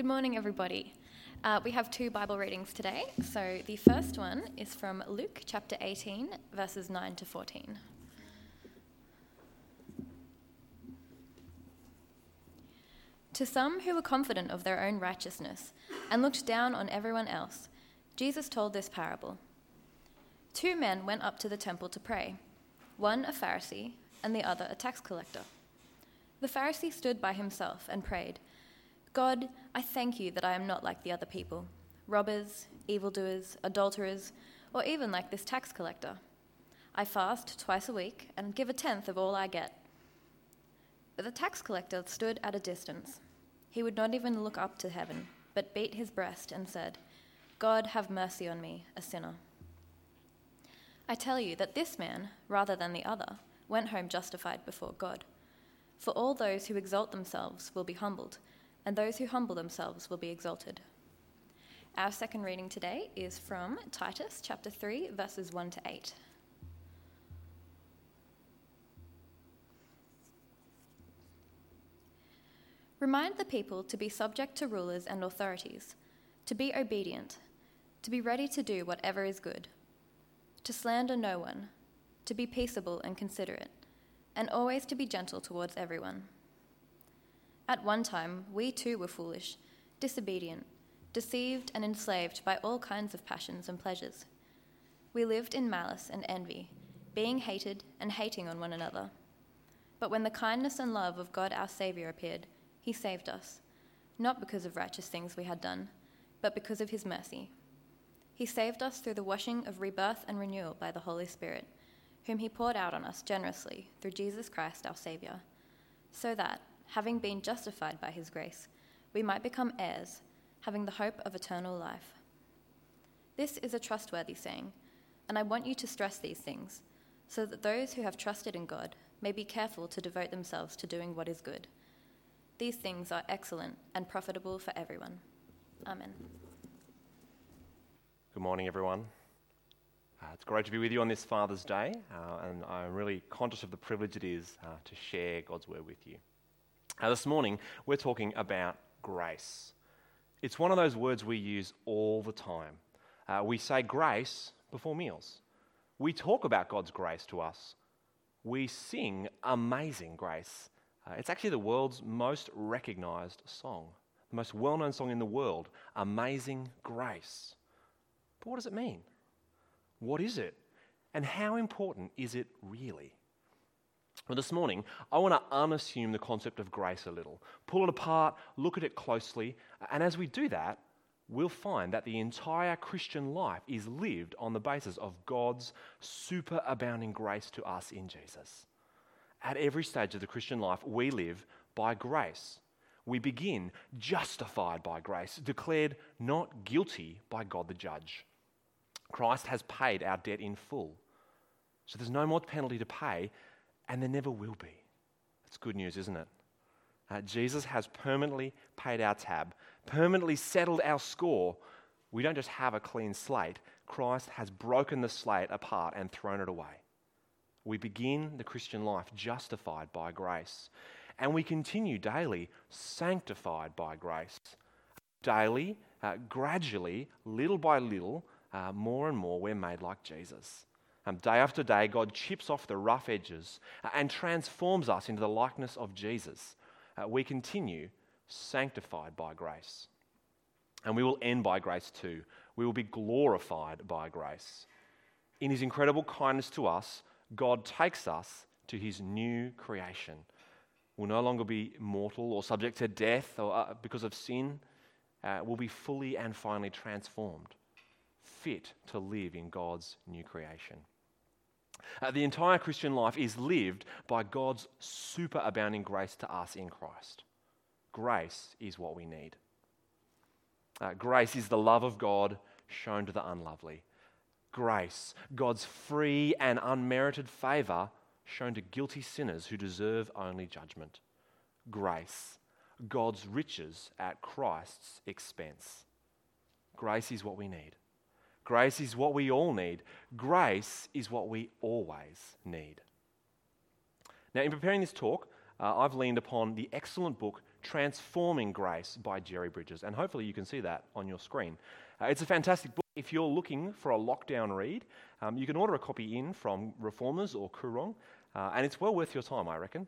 Good morning, everybody. Uh, we have two Bible readings today. So the first one is from Luke chapter 18, verses 9 to 14. To some who were confident of their own righteousness and looked down on everyone else, Jesus told this parable. Two men went up to the temple to pray, one a Pharisee and the other a tax collector. The Pharisee stood by himself and prayed, God, I thank you that I am not like the other people robbers, evildoers, adulterers, or even like this tax collector. I fast twice a week and give a tenth of all I get. But the tax collector stood at a distance. He would not even look up to heaven, but beat his breast and said, God, have mercy on me, a sinner. I tell you that this man, rather than the other, went home justified before God. For all those who exalt themselves will be humbled, and those who humble themselves will be exalted. Our second reading today is from Titus chapter 3, verses 1 to 8. Remind the people to be subject to rulers and authorities, to be obedient, to be ready to do whatever is good, to slander no one, to be peaceable and considerate, and always to be gentle towards everyone. At one time, we too were foolish, disobedient, deceived, and enslaved by all kinds of passions and pleasures. We lived in malice and envy, being hated and hating on one another. But when the kindness and love of God our Saviour appeared, he saved us, not because of righteous things we had done, but because of his mercy. He saved us through the washing of rebirth and renewal by the Holy Spirit, whom he poured out on us generously through Jesus Christ our Saviour, so that, having been justified by his grace, we might become heirs, having the hope of eternal life. This is a trustworthy saying, and I want you to stress these things, so that those who have trusted in God may be careful to devote themselves to doing what is good. These things are excellent and profitable for everyone. Amen. Good morning, everyone. Uh, it's great to be with you on this Father's Day, uh, and I'm really conscious of the privilege it is uh, to share God's Word with you. Uh, this morning, we're talking about grace. It's one of those words we use all the time. Uh, we say grace before meals. We talk about God's grace to us. We sing Amazing Grace uh, it's actually the world's most recognized song, the most well known song in the world Amazing Grace. But what does it mean? What is it? And how important is it really? Well, this morning, I want to unassume the concept of grace a little, pull it apart, look at it closely, and as we do that, we'll find that the entire Christian life is lived on the basis of God's superabounding grace to us in Jesus. At every stage of the Christian life, we live by grace. We begin justified by grace, declared not guilty by God the judge. Christ has paid our debt in full. So there's no more penalty to pay, and there never will be. That's good news, isn't it? Uh, Jesus has permanently paid our tab, permanently settled our score. We don't just have a clean slate, Christ has broken the slate apart and thrown it away. We begin the Christian life justified by grace, and we continue daily sanctified by grace. Daily, uh, gradually, little by little, uh, more and more, we're made like Jesus. Um, day after day, God chips off the rough edges uh, and transforms us into the likeness of Jesus. Uh, we continue sanctified by grace. And we will end by grace too. We will be glorified by grace. In his incredible kindness to us, God takes us to his new creation. We'll no longer be mortal or subject to death or, uh, because of sin. Uh, we'll be fully and finally transformed, fit to live in God's new creation. Uh, the entire Christian life is lived by God's superabounding grace to us in Christ. Grace is what we need. Uh, grace is the love of God shown to the unlovely grace, God's free and unmerited favor shown to guilty sinners who deserve only judgment. Grace, God's riches at Christ's expense. Grace is what we need. Grace is what we all need. Grace is what we always need. Now, in preparing this talk, uh, I've leaned upon the excellent book Transforming Grace by Jerry Bridges, and hopefully you can see that on your screen. Uh, it's a fantastic book. If you're looking for a lockdown read, um, you can order a copy in from Reformers or Koorong, uh, and it's well worth your time, I reckon.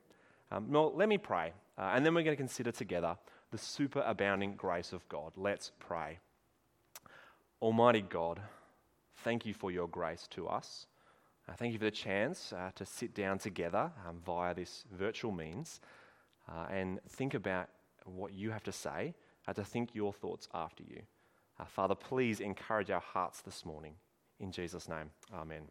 Um, well, let me pray, uh, and then we're going to consider together the superabounding grace of God. Let's pray. Almighty God, thank you for your grace to us. Uh, thank you for the chance uh, to sit down together um, via this virtual means uh, and think about what you have to say, uh, to think your thoughts after you. Uh, Father, please encourage our hearts this morning. In Jesus' name, Amen.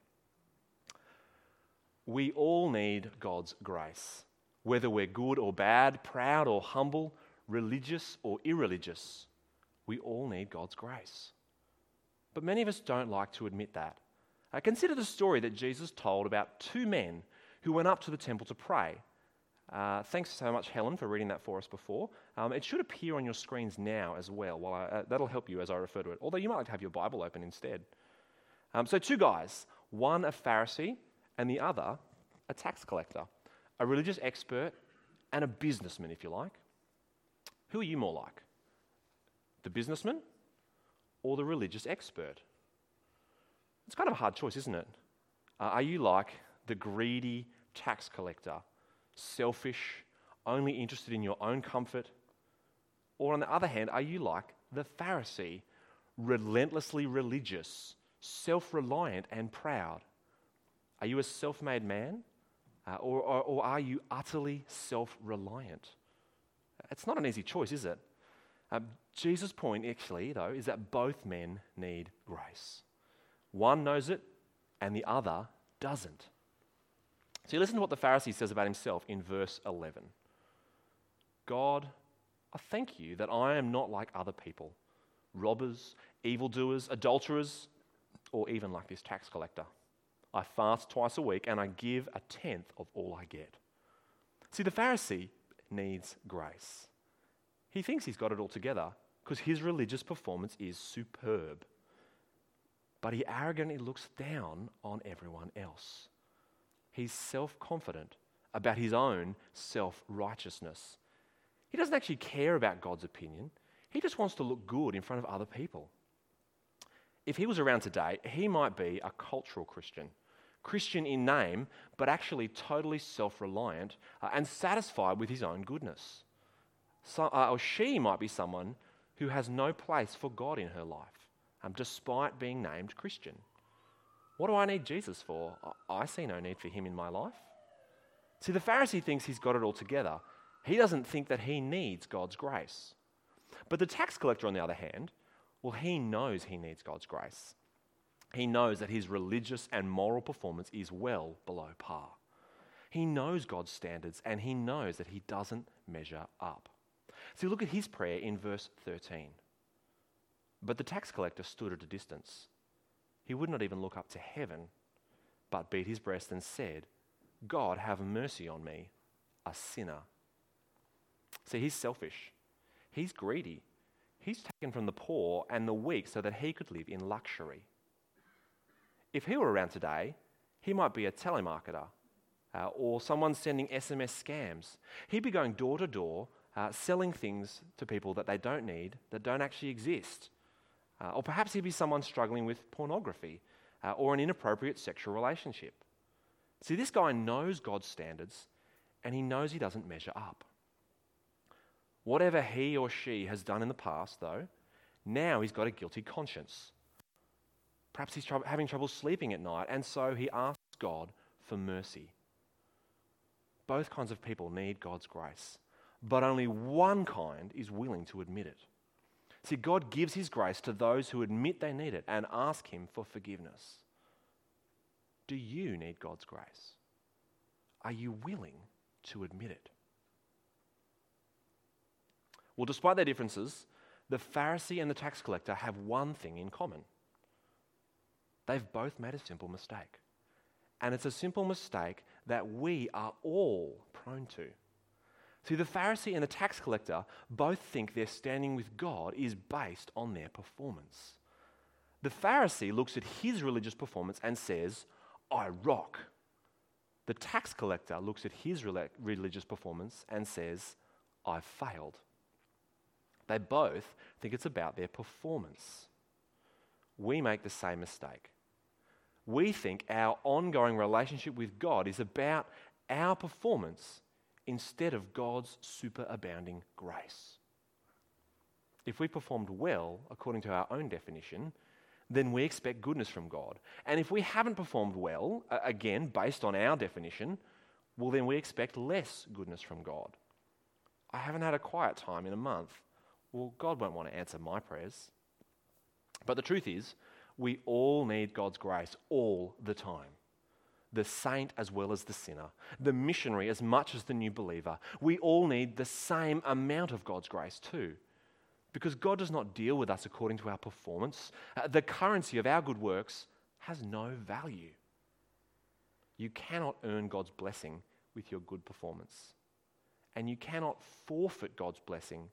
We all need God's grace, whether we're good or bad, proud or humble, religious or irreligious. We all need God's grace. But many of us don't like to admit that. Uh, consider the story that Jesus told about two men who went up to the temple to pray. Uh, thanks so much, Helen, for reading that for us before. Um, it should appear on your screens now as well. well I, uh, that'll help you as I refer to it, although you might like to have your Bible open instead. Um, so, two guys, one a Pharisee and the other a tax collector, a religious expert and a businessman, if you like. Who are you more like? The businessman or the religious expert? It's kind of a hard choice, isn't it? Uh, are you like the greedy tax collector, selfish, only interested in your own comfort? Or on the other hand, are you like the Pharisee, relentlessly religious, self reliant, and proud? Are you a self made man? Uh, or, or, or are you utterly self reliant? It's not an easy choice, is it? Uh, Jesus' point, actually, though, is that both men need grace. One knows it, and the other doesn't. So, you listen to what the Pharisee says about himself in verse 11 God, I thank you that I am not like other people robbers, evildoers, adulterers, or even like this tax collector. I fast twice a week and I give a tenth of all I get. See, the Pharisee needs grace. He thinks he's got it all together because his religious performance is superb. But he arrogantly looks down on everyone else. He's self confident about his own self righteousness. He doesn't actually care about God's opinion, he just wants to look good in front of other people. If he was around today, he might be a cultural Christian. Christian in name, but actually totally self reliant uh, and satisfied with his own goodness. So, uh, or she might be someone who has no place for God in her life, um, despite being named Christian. What do I need Jesus for? I see no need for him in my life. See, the Pharisee thinks he's got it all together. He doesn't think that he needs God's grace. But the tax collector, on the other hand, well, he knows he needs God's grace. He knows that his religious and moral performance is well below par. He knows God's standards and he knows that he doesn't measure up. See, look at his prayer in verse 13. But the tax collector stood at a distance. He would not even look up to heaven, but beat his breast and said, God, have mercy on me, a sinner. See, he's selfish. He's greedy. He's taken from the poor and the weak so that he could live in luxury. If he were around today, he might be a telemarketer uh, or someone sending SMS scams. He'd be going door to door uh, selling things to people that they don't need, that don't actually exist. Uh, or perhaps he'd be someone struggling with pornography uh, or an inappropriate sexual relationship. See, this guy knows God's standards and he knows he doesn't measure up. Whatever he or she has done in the past, though, now he's got a guilty conscience. Perhaps he's trouble, having trouble sleeping at night, and so he asks God for mercy. Both kinds of people need God's grace, but only one kind is willing to admit it. See, God gives his grace to those who admit they need it and ask him for forgiveness. Do you need God's grace? Are you willing to admit it? Well, despite their differences, the Pharisee and the tax collector have one thing in common They've both made a simple mistake. And it's a simple mistake that we are all prone to. See, the Pharisee and the tax collector both think their standing with God is based on their performance. The Pharisee looks at his religious performance and says, I rock. The tax collector looks at his religious performance and says, I've failed. They both think it's about their performance. We make the same mistake. We think our ongoing relationship with God is about our performance instead of God's superabounding grace. If we performed well according to our own definition, then we expect goodness from God. And if we haven't performed well, again, based on our definition, well, then we expect less goodness from God. I haven't had a quiet time in a month. Well, God won't want to answer my prayers. But the truth is, we all need God's grace all the time. The saint as well as the sinner, the missionary as much as the new believer. We all need the same amount of God's grace too. Because God does not deal with us according to our performance. Uh, the currency of our good works has no value. You cannot earn God's blessing with your good performance. And you cannot forfeit God's blessing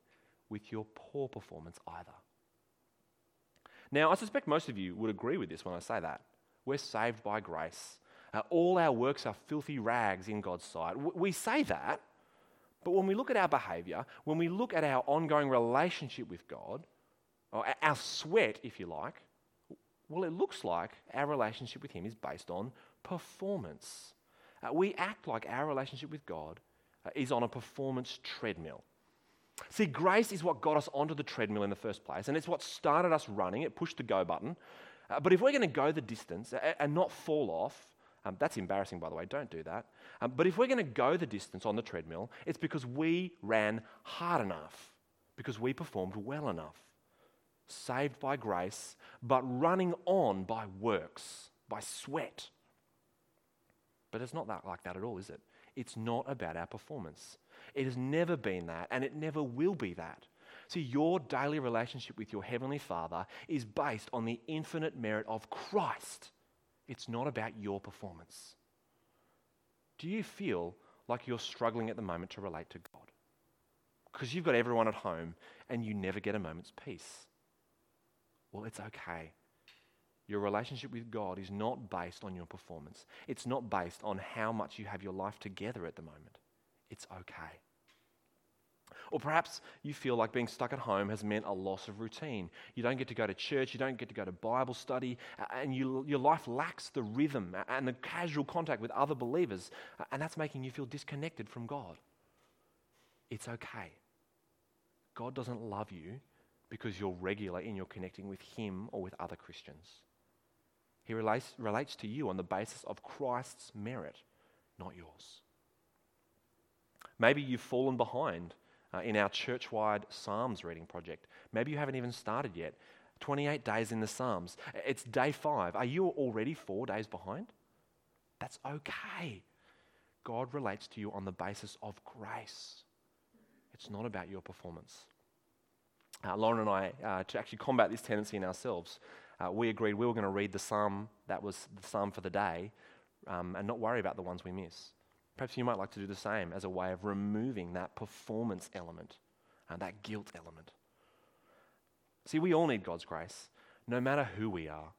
with your poor performance either. Now, I suspect most of you would agree with this when I say that. We're saved by grace. Uh, all our works are filthy rags in God's sight. W- we say that, but when we look at our behavior, when we look at our ongoing relationship with God, or our sweat, if you like, well, it looks like our relationship with Him is based on performance. Uh, we act like our relationship with God uh, is on a performance treadmill. See, grace is what got us onto the treadmill in the first place, and it's what started us running. It pushed the go button. Uh, but if we're going to go the distance and not fall off, um, that's embarrassing, by the way, don't do that. Um, but if we're going to go the distance on the treadmill, it's because we ran hard enough, because we performed well enough. Saved by grace, but running on by works, by sweat. But it's not that like that at all, is it? It's not about our performance. It has never been that, and it never will be that. See, your daily relationship with your Heavenly Father is based on the infinite merit of Christ it's not about your performance. Do you feel like you're struggling at the moment to relate to God? Because you've got everyone at home and you never get a moment's peace. Well, it's okay. Your relationship with God is not based on your performance, it's not based on how much you have your life together at the moment. It's okay. Or perhaps you feel like being stuck at home has meant a loss of routine. You don't get to go to church, you don't get to go to Bible study, and you, your life lacks the rhythm and the casual contact with other believers, and that's making you feel disconnected from God. It's okay. God doesn't love you because you're regular in your connecting with Him or with other Christians. He relates, relates to you on the basis of Christ's merit, not yours. Maybe you've fallen behind uh, in our church wide Psalms reading project. Maybe you haven't even started yet. 28 days in the Psalms. It's day five. Are you already four days behind? That's okay. God relates to you on the basis of grace. It's not about your performance. Uh, Lauren and I, uh, to actually combat this tendency in ourselves, uh, we agreed we were going to read the psalm that was the psalm for the day um, and not worry about the ones we miss. Perhaps you might like to do the same as a way of removing that performance element and that guilt element. See, we all need God's grace, no matter who we are.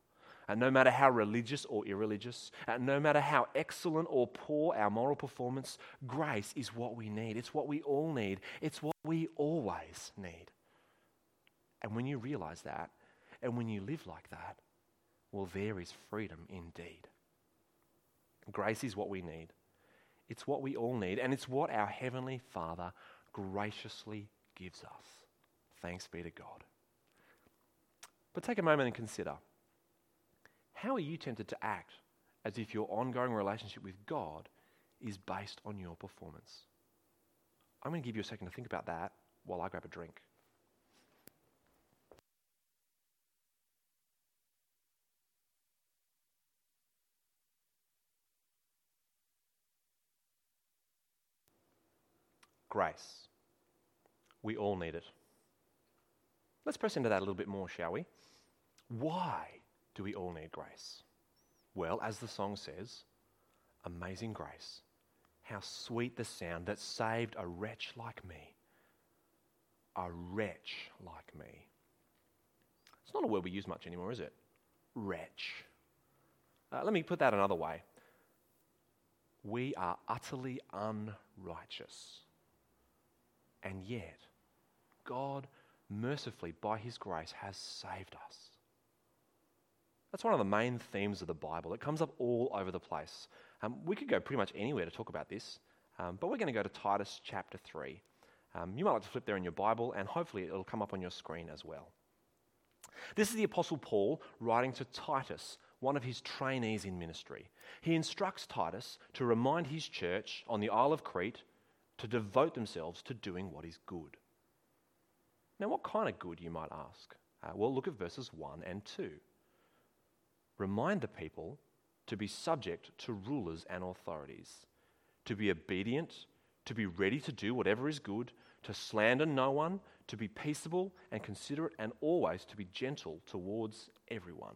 And no matter how religious or irreligious, and no matter how excellent or poor our moral performance, grace is what we need. It's what we all need. It's what we always need. And when you realize that, and when you live like that, well, there is freedom indeed. Grace is what we need. It's what we all need, and it's what our Heavenly Father graciously gives us. Thanks be to God. But take a moment and consider how are you tempted to act as if your ongoing relationship with God is based on your performance? I'm going to give you a second to think about that while I grab a drink. Grace. We all need it. Let's press into that a little bit more, shall we? Why do we all need grace? Well, as the song says, amazing grace. How sweet the sound that saved a wretch like me. A wretch like me. It's not a word we use much anymore, is it? Wretch. Uh, let me put that another way. we are utterly unrighteous. And yet, God mercifully, by His grace, has saved us. That's one of the main themes of the Bible. It comes up all over the place. Um, we could go pretty much anywhere to talk about this, um, but we're going to go to Titus chapter 3. Um, you might like to flip there in your Bible, and hopefully it'll come up on your screen as well. This is the Apostle Paul writing to Titus, one of his trainees in ministry. He instructs Titus to remind his church on the Isle of Crete to devote themselves to doing what is good. Now, what kind of good, you might ask? Uh, well, look at verses 1 and 2. Remind the people to be subject to rulers and authorities, to be obedient, to be ready to do whatever is good, to slander no one, to be peaceable and considerate, and always to be gentle towards everyone.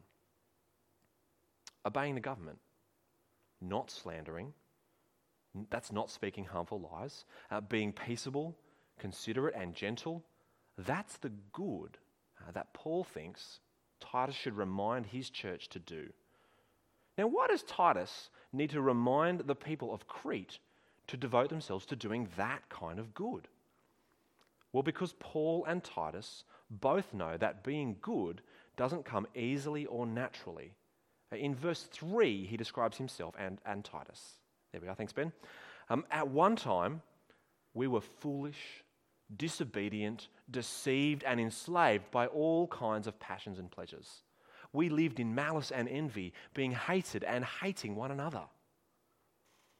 Obeying the government, not slandering, that's not speaking harmful lies, uh, being peaceable, considerate, and gentle that's the good uh, that Paul thinks Titus should remind his church to do. Now, why does Titus need to remind the people of Crete to devote themselves to doing that kind of good? Well, because Paul and Titus both know that being good doesn't come easily or naturally. Uh, in verse 3, he describes himself and, and Titus. There we go. Thanks, Ben. Um, at one time, we were foolish disobedient, deceived, and enslaved by all kinds of passions and pleasures. We lived in malice and envy, being hated and hating one another.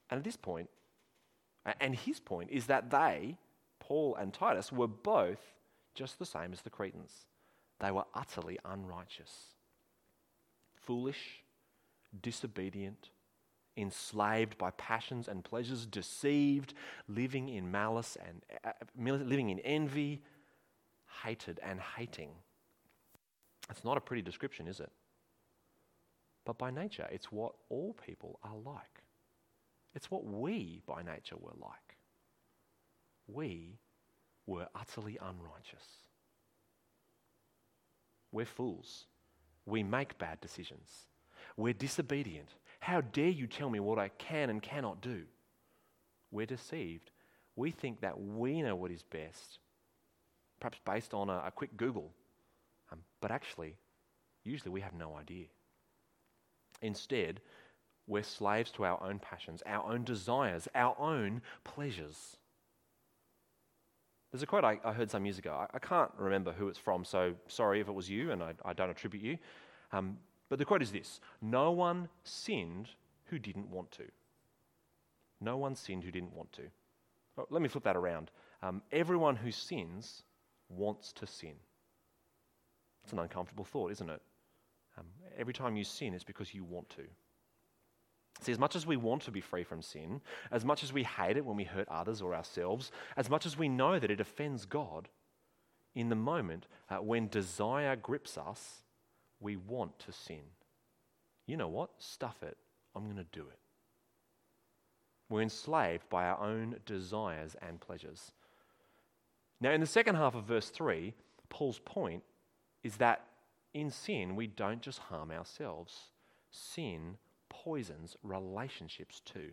And at this point, and his point is that they, Paul and Titus, were both just the same as the Cretans. They were utterly unrighteous, foolish, disobedient, enslaved by passions and pleasures, deceived, living in malice and uh, living in envy, hated and hating. It's not a pretty description, is it? But by nature, it's what all people are like. It's what we by nature were like. We were utterly unrighteous. We're fools. We make bad decisions. We're disobedient. How dare you tell me what I can and cannot do? We're deceived. We think that we know what is best, perhaps based on a, a quick Google. Um, but actually, usually we have no idea. Instead, we're slaves to our own passions, our own desires, our own pleasures. There's a quote I, I heard some years ago. I, I, can't remember who it's from, so sorry if it was you and I, I don't attribute you. Um, but the quote is this No one sinned who didn't want to. No one sinned who didn't want to. Let me flip that around. Um, everyone who sins wants to sin. It's an uncomfortable thought, isn't it? Um, every time you sin, it's because you want to. See, as much as we want to be free from sin, as much as we hate it when we hurt others or ourselves, as much as we know that it offends God, in the moment uh, when desire grips us, we want to sin. You know what? Stuff it. I'm going to do it. We're enslaved by our own desires and pleasures. Now, in the second half of verse 3, Paul's point is that in sin, we don't just harm ourselves, sin poisons relationships too.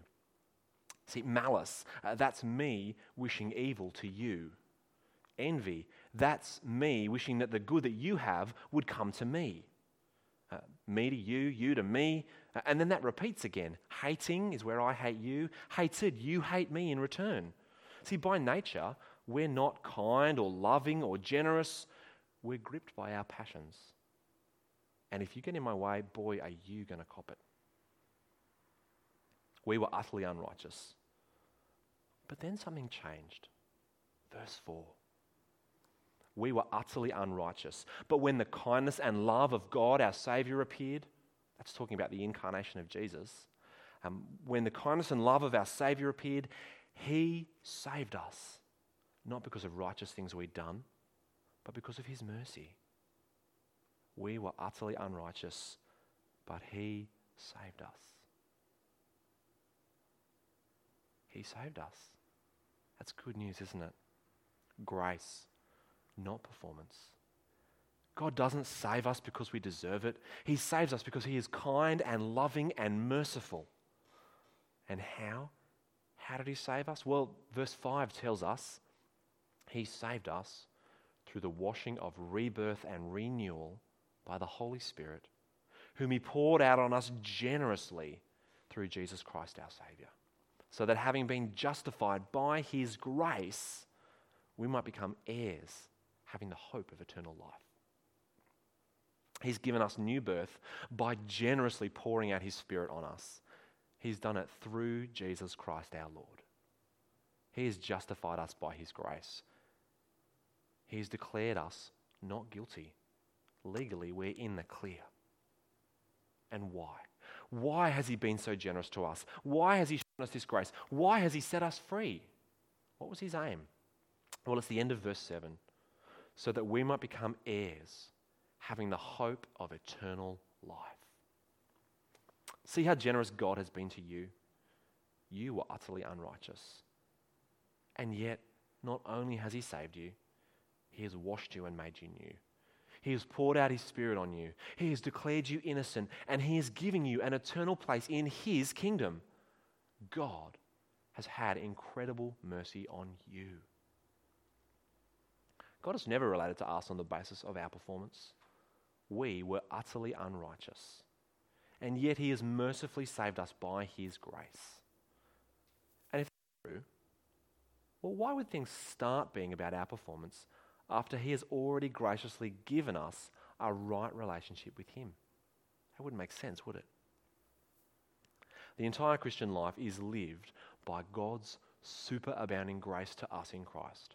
See, malice, uh, that's me wishing evil to you. Envy, that's me wishing that the good that you have would come to me. Me to you, you to me. And then that repeats again. Hating is where I hate you. Hated, you hate me in return. See, by nature, we're not kind or loving or generous. We're gripped by our passions. And if you get in my way, boy, are you going to cop it. We were utterly unrighteous. But then something changed. Verse 4 we were utterly unrighteous. But when the kindness and love of God, our Savior, appeared, that's talking about the incarnation of Jesus. Um, when the kindness and love of our Savior appeared, He saved us, not because of righteous things we'd done, but because of His mercy. We were utterly unrighteous, but He saved us. He saved us. That's good news, isn't it? Grace not performance. God doesn't save us because we deserve it. He saves us because He is kind and loving and merciful. And how? How did he save us? Well, verse 5 tells us he saved us through the washing of rebirth and renewal by the Holy Spirit, whom he poured out on us generously through Jesus Christ our Saviour, so that having been justified by his grace, we might become heirs, having the hope of eternal life. He's given us new birth by generously pouring out his Spirit on us. He's done it through Jesus Christ our Lord. He has justified us by his grace. He has declared us not guilty. Legally, we're in the clear. And why? Why has he been so generous to us? Why has he shown us this grace? Why has he set us free? What was his aim? Well, it's the end of verse 7 so that we might become heirs, having the hope of eternal life. See how generous God has been to you? You were utterly unrighteous. And yet, not only has He saved you, He has washed you and made you new. He has poured out His Spirit on you. He has declared you innocent, and He is giving you an eternal place in His kingdom. God has had incredible mercy on you. God is never related to us on the basis of our performance. We were utterly unrighteous, and yet He has mercifully saved us by His grace. And if that's true, well, why would things start being about our performance after He has already graciously given us a right relationship with Him? That wouldn't make sense, would it? The entire Christian life is lived by God's superabounding grace to us in Christ.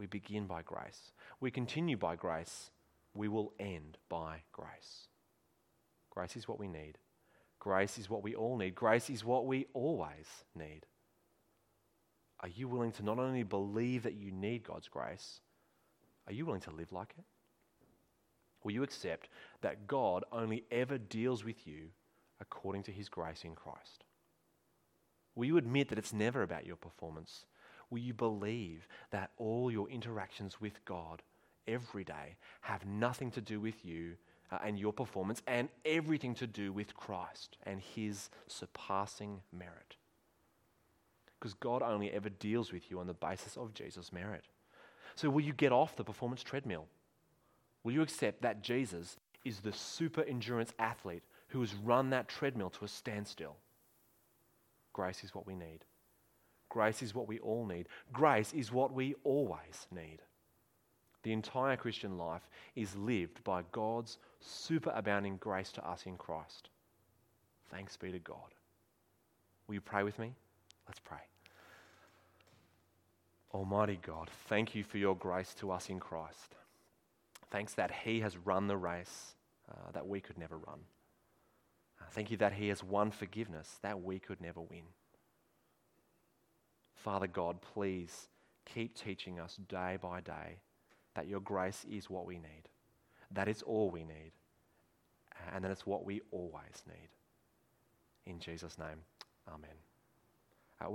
We begin by grace. We continue by grace. We will end by grace. Grace is what we need. Grace is what we all need. Grace is what we always need. Are you willing to not only believe that you need God's grace, are you willing to live like it? Will you accept that God only ever deals with you according to his grace in Christ? Will you admit that it's never about your performance? Will you believe that all your interactions with God every day have nothing to do with you uh, and your performance and everything to do with Christ and his surpassing merit? Because God only ever deals with you on the basis of Jesus' merit. So, will you get off the performance treadmill? Will you accept that Jesus is the super endurance athlete who has run that treadmill to a standstill? Grace is what we need. Grace is what we all need. Grace is what we always need. The entire Christian life is lived by God's superabounding grace to us in Christ. Thanks be to God. Will you pray with me? Let's pray. Almighty God, thank you for your grace to us in Christ. Thanks that He has run the race uh, that we could never run. Uh, thank you that He has won forgiveness that we could never win. Father God, please keep teaching us day by day that your grace is what we need. That is all we need. And that it's what we always need. In Jesus' name, amen.